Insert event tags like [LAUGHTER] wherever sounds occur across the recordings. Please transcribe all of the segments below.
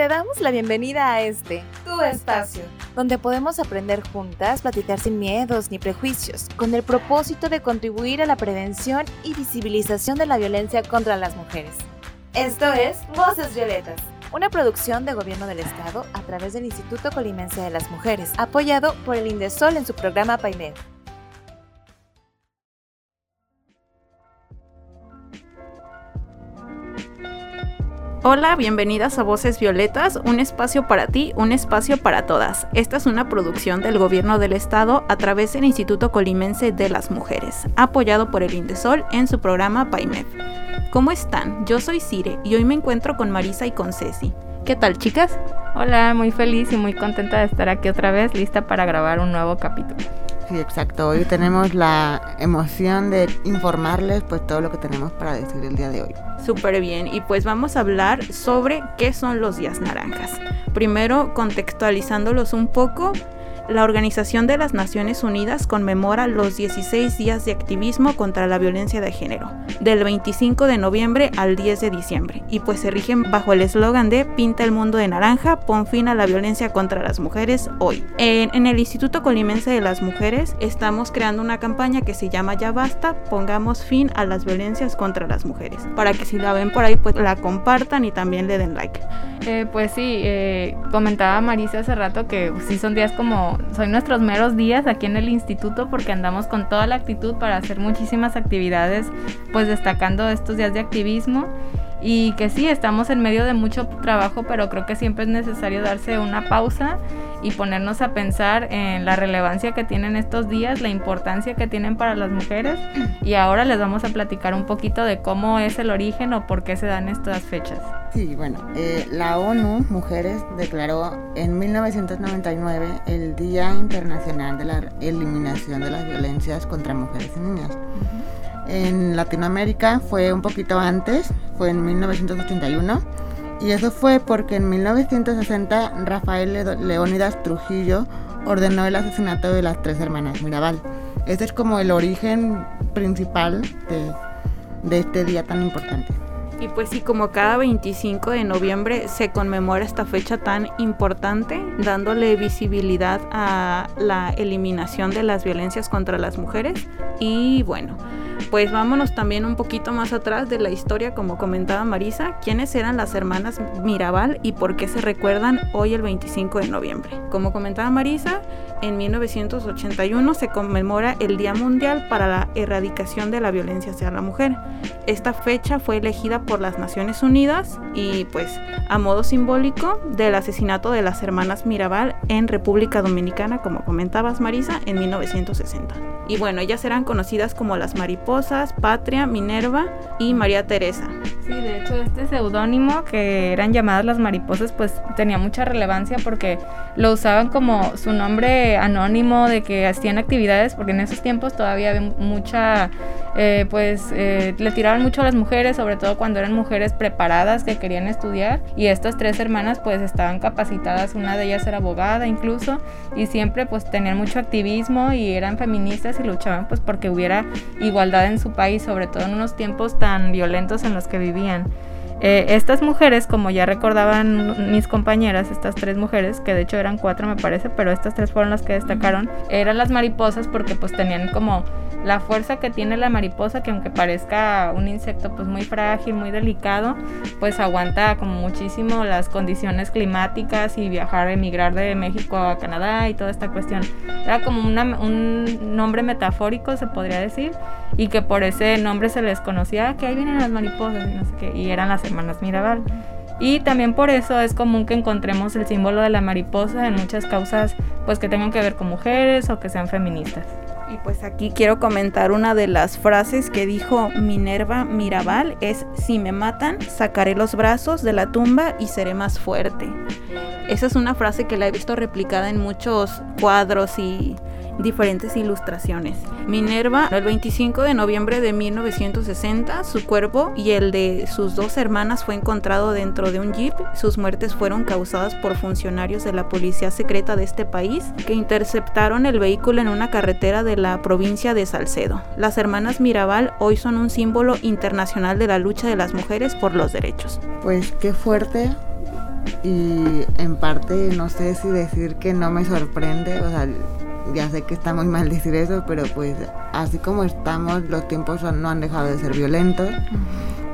Te damos la bienvenida a este, tu espacio, donde podemos aprender juntas, platicar sin miedos ni prejuicios, con el propósito de contribuir a la prevención y visibilización de la violencia contra las mujeres. Esto es Voces Violetas, una producción de Gobierno del Estado a través del Instituto Colimense de las Mujeres, apoyado por el Indesol en su programa PAIMED. Hola, bienvenidas a Voces Violetas, un espacio para ti, un espacio para todas. Esta es una producción del Gobierno del Estado a través del Instituto Colimense de las Mujeres, apoyado por el Indesol en su programa PAIMEF. ¿Cómo están? Yo soy Cire y hoy me encuentro con Marisa y con Ceci. ¿Qué tal, chicas? Hola, muy feliz y muy contenta de estar aquí otra vez, lista para grabar un nuevo capítulo. Sí, exacto. Hoy tenemos la emoción de informarles pues todo lo que tenemos para decir el día de hoy. Súper bien, y pues vamos a hablar sobre qué son los días naranjas. Primero, contextualizándolos un poco, la Organización de las Naciones Unidas conmemora los 16 días de activismo contra la violencia de género, del 25 de noviembre al 10 de diciembre, y pues se rigen bajo el eslogan de Pinta el mundo de naranja, pon fin a la violencia contra las mujeres hoy. En, el Instituto Colimense de las Mujeres estamos creando una campaña que se llama Ya basta, pongamos fin a las violencias contra las mujeres, para que si la ven por ahí pues la compartan y también le den like. Eh, pues sí, eh, comentaba Marisa hace rato que sí son días como son nuestros meros días aquí en el instituto porque andamos con toda la actitud para hacer muchísimas actividades, pues destacando estos días de activismo. Y que sí, estamos en medio de mucho trabajo, pero creo que siempre es necesario darse una pausa y ponernos a pensar en la relevancia que tienen estos días, la importancia que tienen para las mujeres y ahora les vamos a platicar un poquito de cómo es el origen o por qué se dan estas fechas. Sí, bueno, eh, la ONU Mujeres declaró en 1999 el Día Internacional de la Eliminación de las Violencias contra Mujeres y Niñas. En Latinoamérica fue un poquito antes, fue en 1981. Y eso fue porque en 1960 Rafael Leónidas Trujillo ordenó el asesinato de las tres hermanas Mirabal. Ese es como el origen principal de, de este día tan importante. Y pues sí, como cada 25 de noviembre se conmemora esta fecha tan importante, dándole visibilidad a la eliminación de las violencias contra las mujeres. Y bueno, pues vámonos también un poquito más atrás de la historia, como comentaba Marisa, quiénes eran las hermanas Mirabal y por qué se recuerdan hoy el 25 de noviembre. Como comentaba Marisa, en 1981 se conmemora el Día Mundial para la Erradicación de la Violencia hacia la Mujer. Esta fecha fue elegida por las Naciones Unidas y pues a modo simbólico del asesinato de las hermanas Mirabal en República Dominicana, como comentabas Marisa, en 1960. Y bueno, ellas eran conocidas como las mariposas, Patria, Minerva y María Teresa. Sí, de hecho este seudónimo que eran llamadas las mariposas pues tenía mucha relevancia porque lo usaban como su nombre anónimo de que hacían actividades porque en esos tiempos todavía había mucha eh, pues eh, le tiraban mucho a las mujeres sobre todo cuando eran mujeres preparadas que querían estudiar y estas tres hermanas pues estaban capacitadas una de ellas era abogada incluso y siempre pues tenían mucho activismo y eran feministas y luchaban pues porque hubiera igualdad en su país sobre todo en unos tiempos tan violentos en los que vivían eh, estas mujeres, como ya recordaban mis compañeras, estas tres mujeres, que de hecho eran cuatro me parece, pero estas tres fueron las que destacaron, eran las mariposas porque pues tenían como la fuerza que tiene la mariposa, que aunque parezca un insecto pues muy frágil, muy delicado, pues aguanta como muchísimo las condiciones climáticas y viajar, emigrar de México a Canadá y toda esta cuestión. Era como un nombre metafórico, se podría decir, y que por ese nombre se les conocía que ahí vienen las mariposas y y eran las hermanas Mirabal. Y también por eso es común que encontremos el símbolo de la mariposa en muchas causas pues que tengan que ver con mujeres o que sean feministas. Y pues aquí quiero comentar una de las frases que dijo Minerva Mirabal, es si me matan, sacaré los brazos de la tumba y seré más fuerte. Esa es una frase que la he visto replicada en muchos cuadros y diferentes ilustraciones. Minerva, el 25 de noviembre de 1960, su cuerpo y el de sus dos hermanas fue encontrado dentro de un jeep. Sus muertes fueron causadas por funcionarios de la policía secreta de este país que interceptaron el vehículo en una carretera de la provincia de Salcedo. Las hermanas Mirabal hoy son un símbolo internacional de la lucha de las mujeres por los derechos. Pues qué fuerte y en parte no sé si decir que no me sorprende, o sea, ya sé que está muy mal decir eso, pero pues así como estamos, los tiempos no han dejado de ser violentos.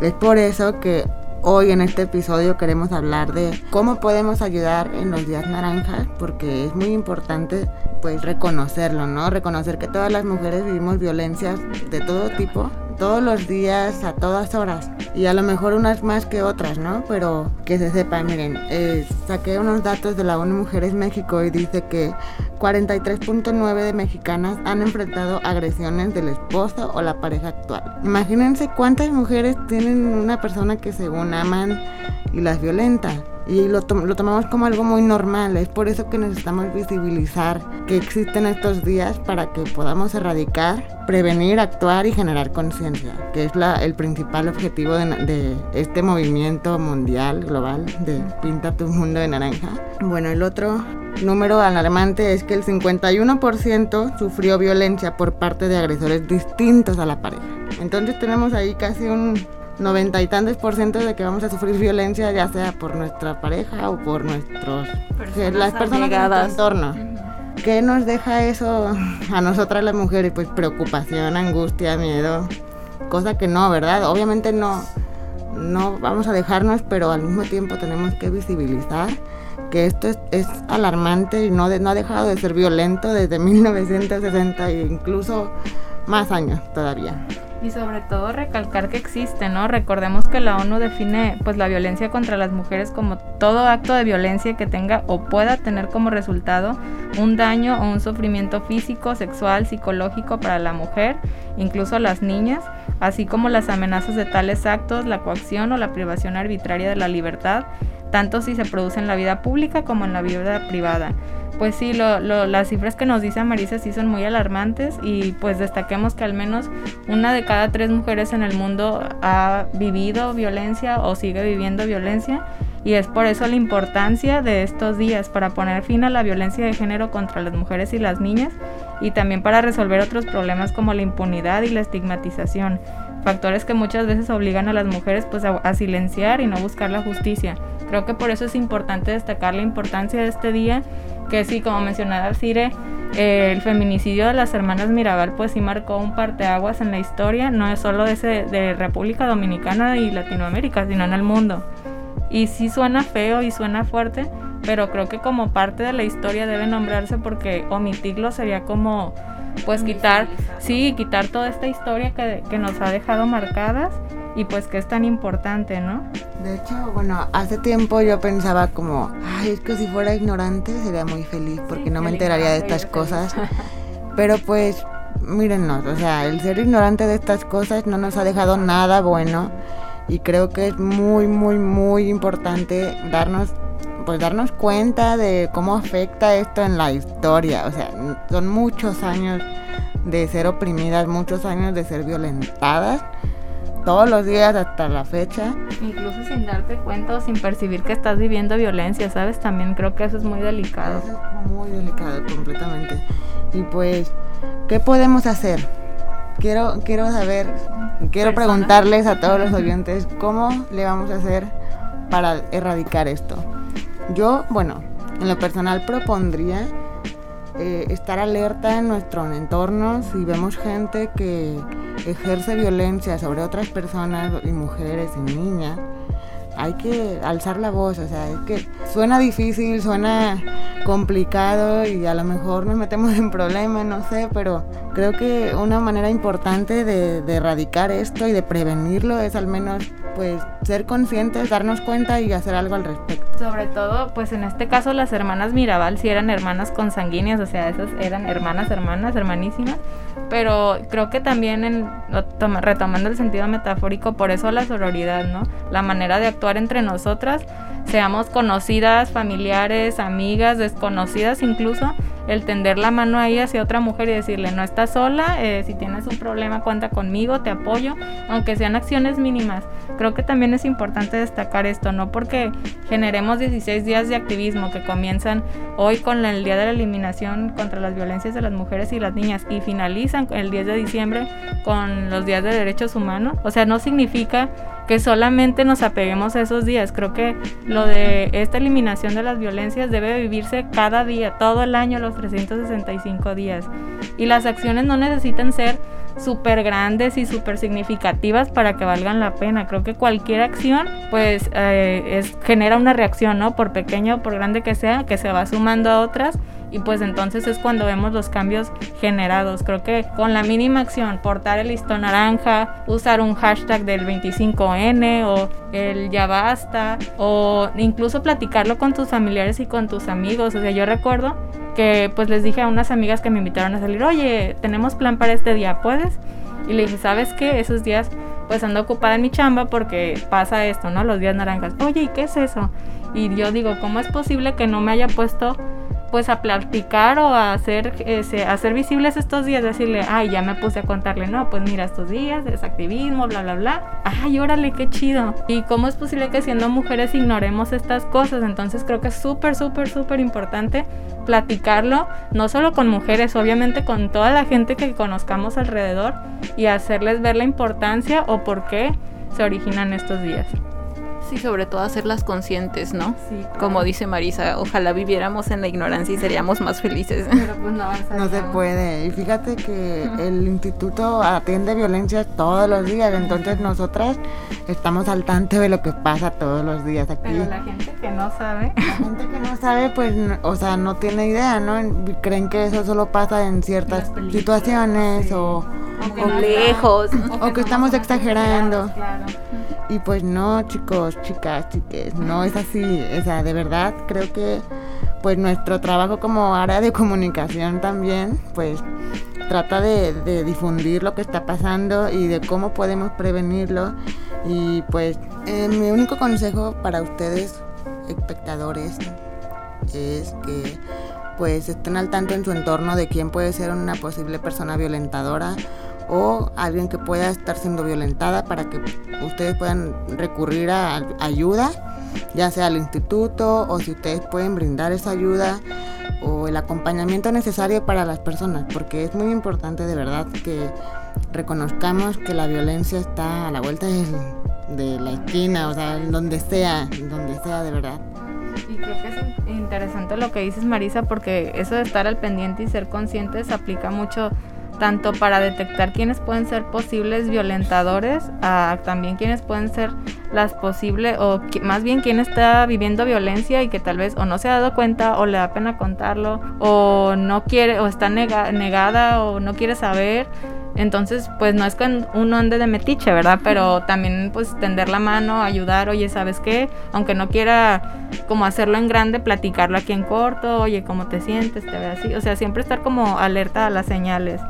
Es por eso que hoy en este episodio queremos hablar de cómo podemos ayudar en los días naranjas, porque es muy importante pues reconocerlo, ¿no? Reconocer que todas las mujeres vivimos violencias de todo tipo todos los días, a todas horas. Y a lo mejor unas más que otras, ¿no? Pero que se sepa, miren, eh, saqué unos datos de la ONU Mujeres México y dice que 43.9 de mexicanas han enfrentado agresiones del esposo o la pareja actual. Imagínense cuántas mujeres tienen una persona que según aman y las violenta y lo, lo, tomamos como algo muy normal. Es por eso que necesitamos visibilizar que existen estos días para que podamos erradicar, prevenir, actuar y generar conciencia, que es la, el principal objetivo de, de, este movimiento mundial, global, de Pinta tu mundo de naranja. Bueno, el otro número alarmante es que el 51% sufrió violencia por parte de agresores distintos a la pareja. Entonces tenemos ahí casi un noventa y tantos por ciento de que vamos a sufrir violencia, ya sea por nuestra pareja o por nuestros las personas de nuestro entorno. ¿Qué nos deja eso a nosotras las mujeres? Pues preocupación, angustia, miedo, cosa que no, ¿verdad? Obviamente no, no vamos a dejarnos, pero al mismo tiempo tenemos que visibilizar que esto es, es alarmante y no, no ha dejado de ser violento desde 1960 e incluso más años todavía. Y sobre todo recalcar que existe, ¿no? Recordemos que la ONU define pues la violencia contra las mujeres como todo acto de violencia que tenga o pueda tener como resultado un daño o un sufrimiento físico, sexual, psicológico para la mujer, incluso las niñas, así como las amenazas de tales actos, la coacción o la privación arbitraria de la libertad, tanto si se produce en la vida pública como en la vida privada pues sí, lo, las cifras que nos dice Marisa sí son muy alarmantes y pues destaquemos que al menos una de cada tres mujeres en el mundo ha vivido violencia o sigue viviendo violencia y es por eso la importancia de estos días para poner fin a la violencia de género contra las mujeres y las niñas y también para resolver otros problemas como la impunidad y la estigmatización, factores que muchas veces obligan a las mujeres pues a, a silenciar y no buscar la justicia. Creo que por eso es importante destacar la importancia de este día que sí, como mencionaba Cire, eh, el feminicidio de las hermanas Mirabal pues sí marcó un parteaguas en la historia, no es solo ese, de República Dominicana y Latinoamérica, sino en el mundo. Y sí suena feo y suena fuerte, pero creo que como parte de la historia debe nombrarse porque omitirlo sería como pues quitar, sí, quitar toda esta historia que, que nos ha dejado marcadas y pues que es tan importante, ¿no? De hecho, bueno, hace tiempo yo pensaba como, ay, es que si fuera ignorante sería muy feliz porque no me enteraría de estas cosas. [LAUGHS] Pero pues, mírennos, o sea, el ser ignorante de estas cosas no nos ha dejado nada bueno y creo que es muy, muy, muy importante darnos pues darnos cuenta de cómo afecta esto en la historia. O sea, son muchos años de ser oprimidas, muchos años de ser violentadas todos los días hasta la fecha. Incluso sin darte cuenta o sin percibir que estás viviendo violencia, ¿sabes? También creo que eso es muy delicado. Eso es muy delicado, completamente. Y pues, ¿qué podemos hacer? Quiero, quiero saber, quiero preguntarles a todos los oyentes cómo le vamos a hacer para erradicar esto. Yo, bueno, en lo personal propondría eh, estar alerta en nuestro entorno. Si vemos gente que ejerce violencia sobre otras personas y mujeres y niñas hay que alzar la voz, o sea, es que suena difícil, suena complicado y a lo mejor nos metemos en problemas, no sé, pero creo que una manera importante de, de, erradicar esto y de prevenirlo es al menos pues ser conscientes, darnos cuenta y hacer algo al respecto. Sobre todo, pues en este caso las hermanas Mirabal sí eran hermanas consanguíneas, o sea, esas eran hermanas, hermanas, hermanísimas, pero creo que también retomando el sentido metafórico, por eso la sororidad, ¿no? La manera de actuar entre nosotras, seamos conocidas, familiares, amigas, desconocidas incluso, el tender la mano ahí hacia otra mujer y decirle, no estás sola, eh, si tienes un problema cuenta conmigo, te apoyo, aunque sean acciones mínimas. Creo que también es importante destacar esto, no porque generemos 16 días de activismo que comienzan hoy con el Día de la Eliminación contra las Violencias de las Mujeres y las Niñas y finalizan el 10 de diciembre con los días de derechos humanos. O sea, no significa que solamente nos apeguemos a esos días. Creo que lo de esta eliminación de las violencias debe vivirse cada día, todo el año, los 365 días. Y las acciones no necesitan ser súper grandes y súper significativas para que valgan la pena. Creo que cualquier acción pues eh, es, genera una reacción, ¿no? Por pequeño o por grande que sea, que se va sumando a otras y pues entonces es cuando vemos los cambios generados. Creo que con la mínima acción, portar el listón naranja, usar un hashtag del 25N o el ya basta o incluso platicarlo con tus familiares y con tus amigos. O sea, yo recuerdo que pues les dije a unas amigas que me invitaron a salir, oye, tenemos plan para este día, ¿puedes? Y le dije, ¿sabes qué? Esos días pues ando ocupada en mi chamba porque pasa esto, ¿no? Los días naranjas. Oye, ¿y qué es eso? Y yo digo, ¿cómo es posible que no me haya puesto pues a platicar o a hacer, hacer visibles estos días, decirle, ay, ya me puse a contarle, no, pues mira, estos días es activismo, bla, bla, bla. Ay, órale, qué chido. ¿Y cómo es posible que siendo mujeres ignoremos estas cosas? Entonces creo que es súper, súper, súper importante platicarlo, no solo con mujeres, obviamente con toda la gente que conozcamos alrededor y hacerles ver la importancia o por qué se originan estos días. Sí, sobre todo hacerlas conscientes, ¿no? Sí, Como dice Marisa, ojalá viviéramos en la ignorancia y seríamos más felices. Pero pues no No se puede. Y fíjate que el instituto atiende violencia todos los días, entonces nosotras estamos al tanto de lo que pasa todos los días aquí. Pero la gente que no sabe. La gente que no sabe, pues, n- o sea, no tiene idea, ¿no? Creen que eso solo pasa en ciertas situaciones sí. o, que O no lejos. o que estamos exagerando. Claro. Y pues no, chicos, chicas, chiques, no es así. O sea, de verdad creo que pues nuestro trabajo como área de comunicación también, pues trata de, difundir lo que está pasando y de cómo podemos prevenirlo. Y pues eh, mi único consejo para ustedes, espectadores, es que pues estén al tanto en su entorno de quién puede ser una posible persona violentadora o alguien que pueda estar siendo violentada para que ustedes puedan recurrir a ayuda, ya sea al instituto o si ustedes pueden brindar esa ayuda o el acompañamiento necesario para las personas, porque es muy importante de verdad que reconozcamos que la violencia está a la vuelta del- de la esquina, o sea, donde sea, donde sea de verdad. Y creo que es in- interesante lo que dices, Marisa, porque eso de estar al pendiente y ser conscientes aplica mucho tanto para detectar quiénes pueden ser posibles violentadores, a también quiénes pueden ser las posibles, o qui- más bien quién está viviendo violencia y que tal vez o no se ha dado cuenta o le da pena contarlo, o no quiere, o está nega- negada o no quiere saber. Entonces, pues no es que uno ande de metiche, ¿verdad? Pero también pues tender la mano, ayudar, oye, ¿sabes qué? Aunque no quiera como hacerlo en grande, platicarlo aquí en corto, oye, ¿cómo te sientes? ¿Te ve así? O sea, siempre estar como alerta a las señales.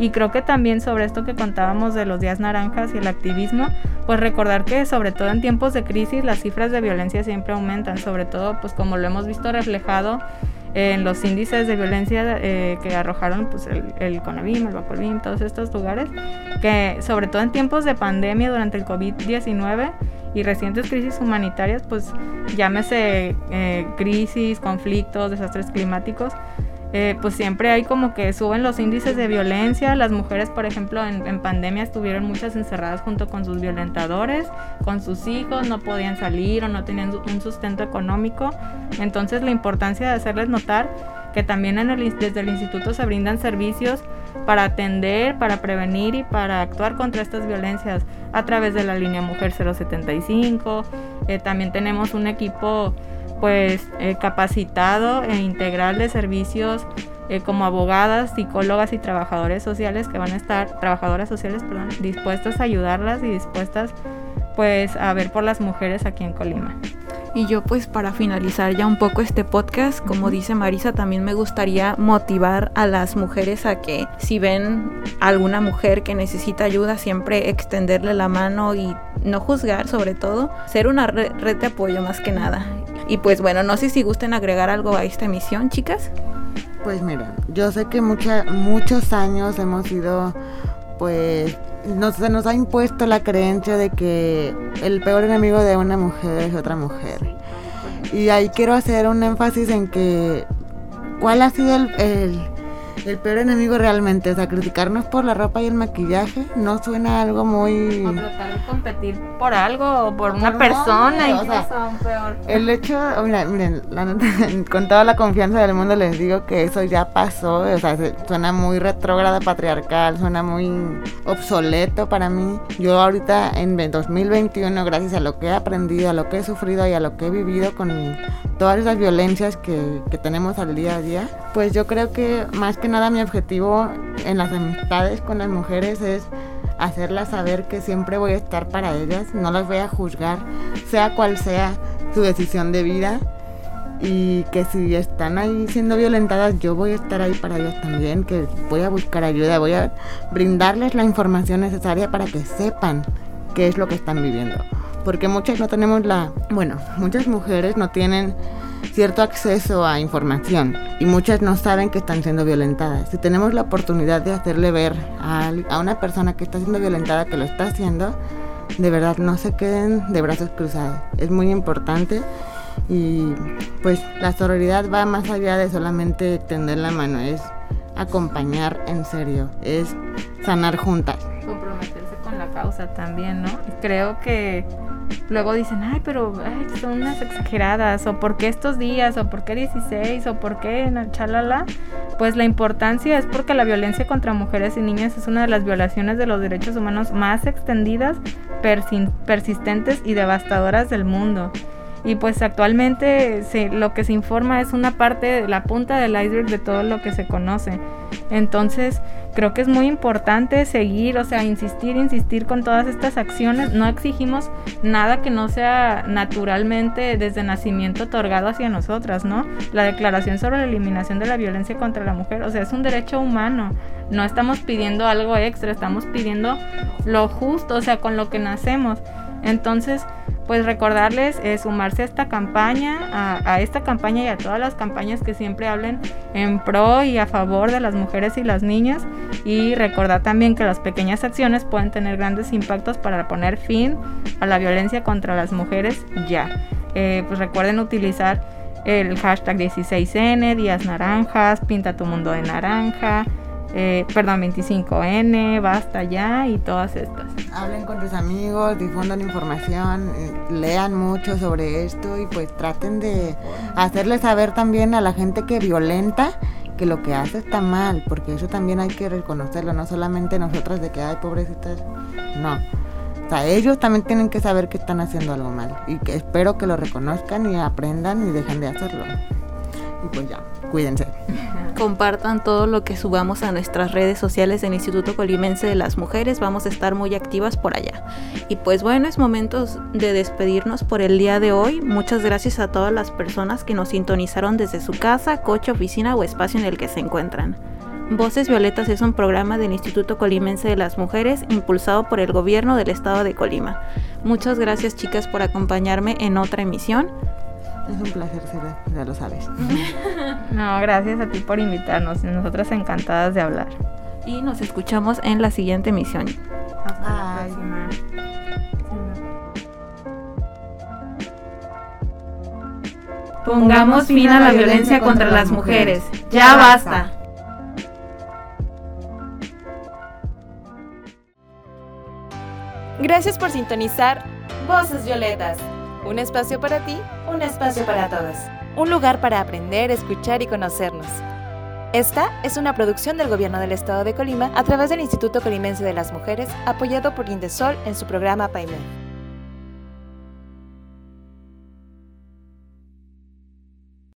Y creo que también sobre esto que contábamos de los días naranjas y el activismo, pues recordar que sobre todo en tiempos de crisis las cifras de violencia siempre aumentan, sobre todo pues como lo hemos visto reflejado en los índices de violencia eh, que arrojaron pues, el, el CONAVIM, el Bacolvim, todos estos lugares, que sobre todo en tiempos de pandemia durante el COVID-19 y recientes crisis humanitarias, pues llámese eh, crisis, conflictos, desastres climáticos, eh, pues siempre hay como que suben los índices de violencia. Las mujeres, por ejemplo, en, en pandemia estuvieron muchas encerradas junto con sus violentadores, con sus hijos, no podían salir o no tenían un sustento económico. Entonces la importancia de hacerles notar que también en el, desde el instituto se brindan servicios para atender, para prevenir y para actuar contra estas violencias a través de la línea Mujer 075. Eh, también tenemos un equipo pues eh, capacitado e integral de servicios eh, como abogadas, psicólogas y trabajadores sociales que van a estar, trabajadoras sociales, perdón, dispuestas a ayudarlas y dispuestas pues a ver por las mujeres aquí en Colima. Y yo pues para finalizar ya un poco este podcast, como dice Marisa, también me gustaría motivar a las mujeres a que si ven a alguna mujer que necesita ayuda, siempre extenderle la mano y no juzgar sobre todo, ser una re- red de apoyo más que nada. Y pues bueno, no sé si gusten agregar algo a esta emisión, chicas. Pues mira, yo sé que mucha, muchos años hemos sido, pues, nos, se nos ha impuesto la creencia de que el peor enemigo de una mujer es otra mujer. Y ahí quiero hacer un énfasis en que, ¿cuál ha sido el, el- el peor enemigo realmente. O sea, criticarnos por la ropa y el maquillaje no suena algo muy... O tratar de competir por algo o por una persona, y o aún peor. El hecho, miren, [LAUGHS] con toda la confianza del mundo les digo que eso ya pasó. O sea, suena muy retrógrada, patriarcal, suena muy obsoleto para mí. Yo ahorita en 2021, gracias a lo que he aprendido, a lo que he sufrido y a lo que he vivido con todas esas violencias que, que tenemos al día a día, pues yo creo que más que nada mi objetivo en las amistades con las mujeres es hacerlas saber que siempre voy a estar para ellas, no las voy a juzgar, sea cual sea su decisión de vida y que si están ahí siendo violentadas yo voy a estar ahí para ellas también, que voy a buscar ayuda, voy a brindarles la información necesaria para que sepan qué es lo que están viviendo. Porque muchas no tenemos la, bueno, muchas mujeres no tienen cierto acceso a información y muchas no saben que están siendo violentadas. Si tenemos la oportunidad de hacerle ver a, una persona que está siendo violentada que lo está haciendo, de verdad no se queden de brazos cruzados. Es muy importante y pues la sororidad va más allá de solamente tender la mano, es acompañar en serio, es sanar juntas. Comprometerse con la causa también, ¿no? Creo que luego dicen, ay, pero son unas exageradas, o por qué estos días, o por qué 16, o por qué chalala. Pues la importancia es porque la violencia contra mujeres y niñas es una de las violaciones de los derechos humanos más extendidas, persistentes y devastadoras del mundo. Y pues actualmente lo que se informa es una parte de la punta del iceberg de todo lo que se conoce. Entonces, creo que es muy importante seguir, o sea, insistir, insistir con todas estas acciones. No exigimos nada que no sea naturalmente desde nacimiento otorgado hacia nosotras, ¿no? La declaración sobre la eliminación de la violencia contra la mujer, o sea, es un derecho humano. No estamos pidiendo algo extra, estamos pidiendo lo justo, o sea, con lo que nacemos. Entonces, pues recordarles sumarse a esta campaña, a, esta campaña y a todas las campañas que siempre hablen en pro y a favor de las mujeres y las niñas y recordar también que las pequeñas acciones pueden tener grandes impactos para poner fin a la violencia contra las mujeres ya. Eh, pues recuerden utilizar el hashtag 16N, Días Naranjas, Pinta tu Mundo de Naranja, eh, perdón, 25N, basta ya y todas estas. Hablen con tus amigos, difundan información, eh, lean mucho sobre esto y pues traten de hacerles saber también a la gente que violenta que lo que hace está mal, porque eso también hay que reconocerlo, no solamente nosotras de que hay pobrecitas, no. O sea, ellos también tienen que saber que están haciendo algo mal y que espero que lo reconozcan y aprendan y dejen de hacerlo. Y pues ya, cuídense. Compartan todo lo que subamos a nuestras redes sociales del Instituto Colimense de las Mujeres. Vamos a estar muy activas por allá. Y pues bueno, es momento de despedirnos por el día de hoy. Muchas gracias a todas las personas que nos sintonizaron desde su casa, coche, oficina o espacio en el que se encuentran. Voces Violetas es un programa del Instituto Colimense de las Mujeres impulsado por el gobierno del estado de Colima. Muchas gracias chicas por acompañarme en otra emisión. Es un placer, ya lo sabes. [LAUGHS] no, gracias a ti por invitarnos. Nosotras encantadas de hablar. Y nos escuchamos en la siguiente emisión. Hasta la próxima. Pongamos fin a la violencia contra las mujeres. Ya basta. Gracias por sintonizar Voces Violetas. Un espacio para ti, un espacio para todas. Un lugar para aprender, escuchar y conocernos. Esta es una producción del Gobierno del Estado de Colima a través del Instituto Colimense de las Mujeres, apoyado por Indesol en su programa PAIME.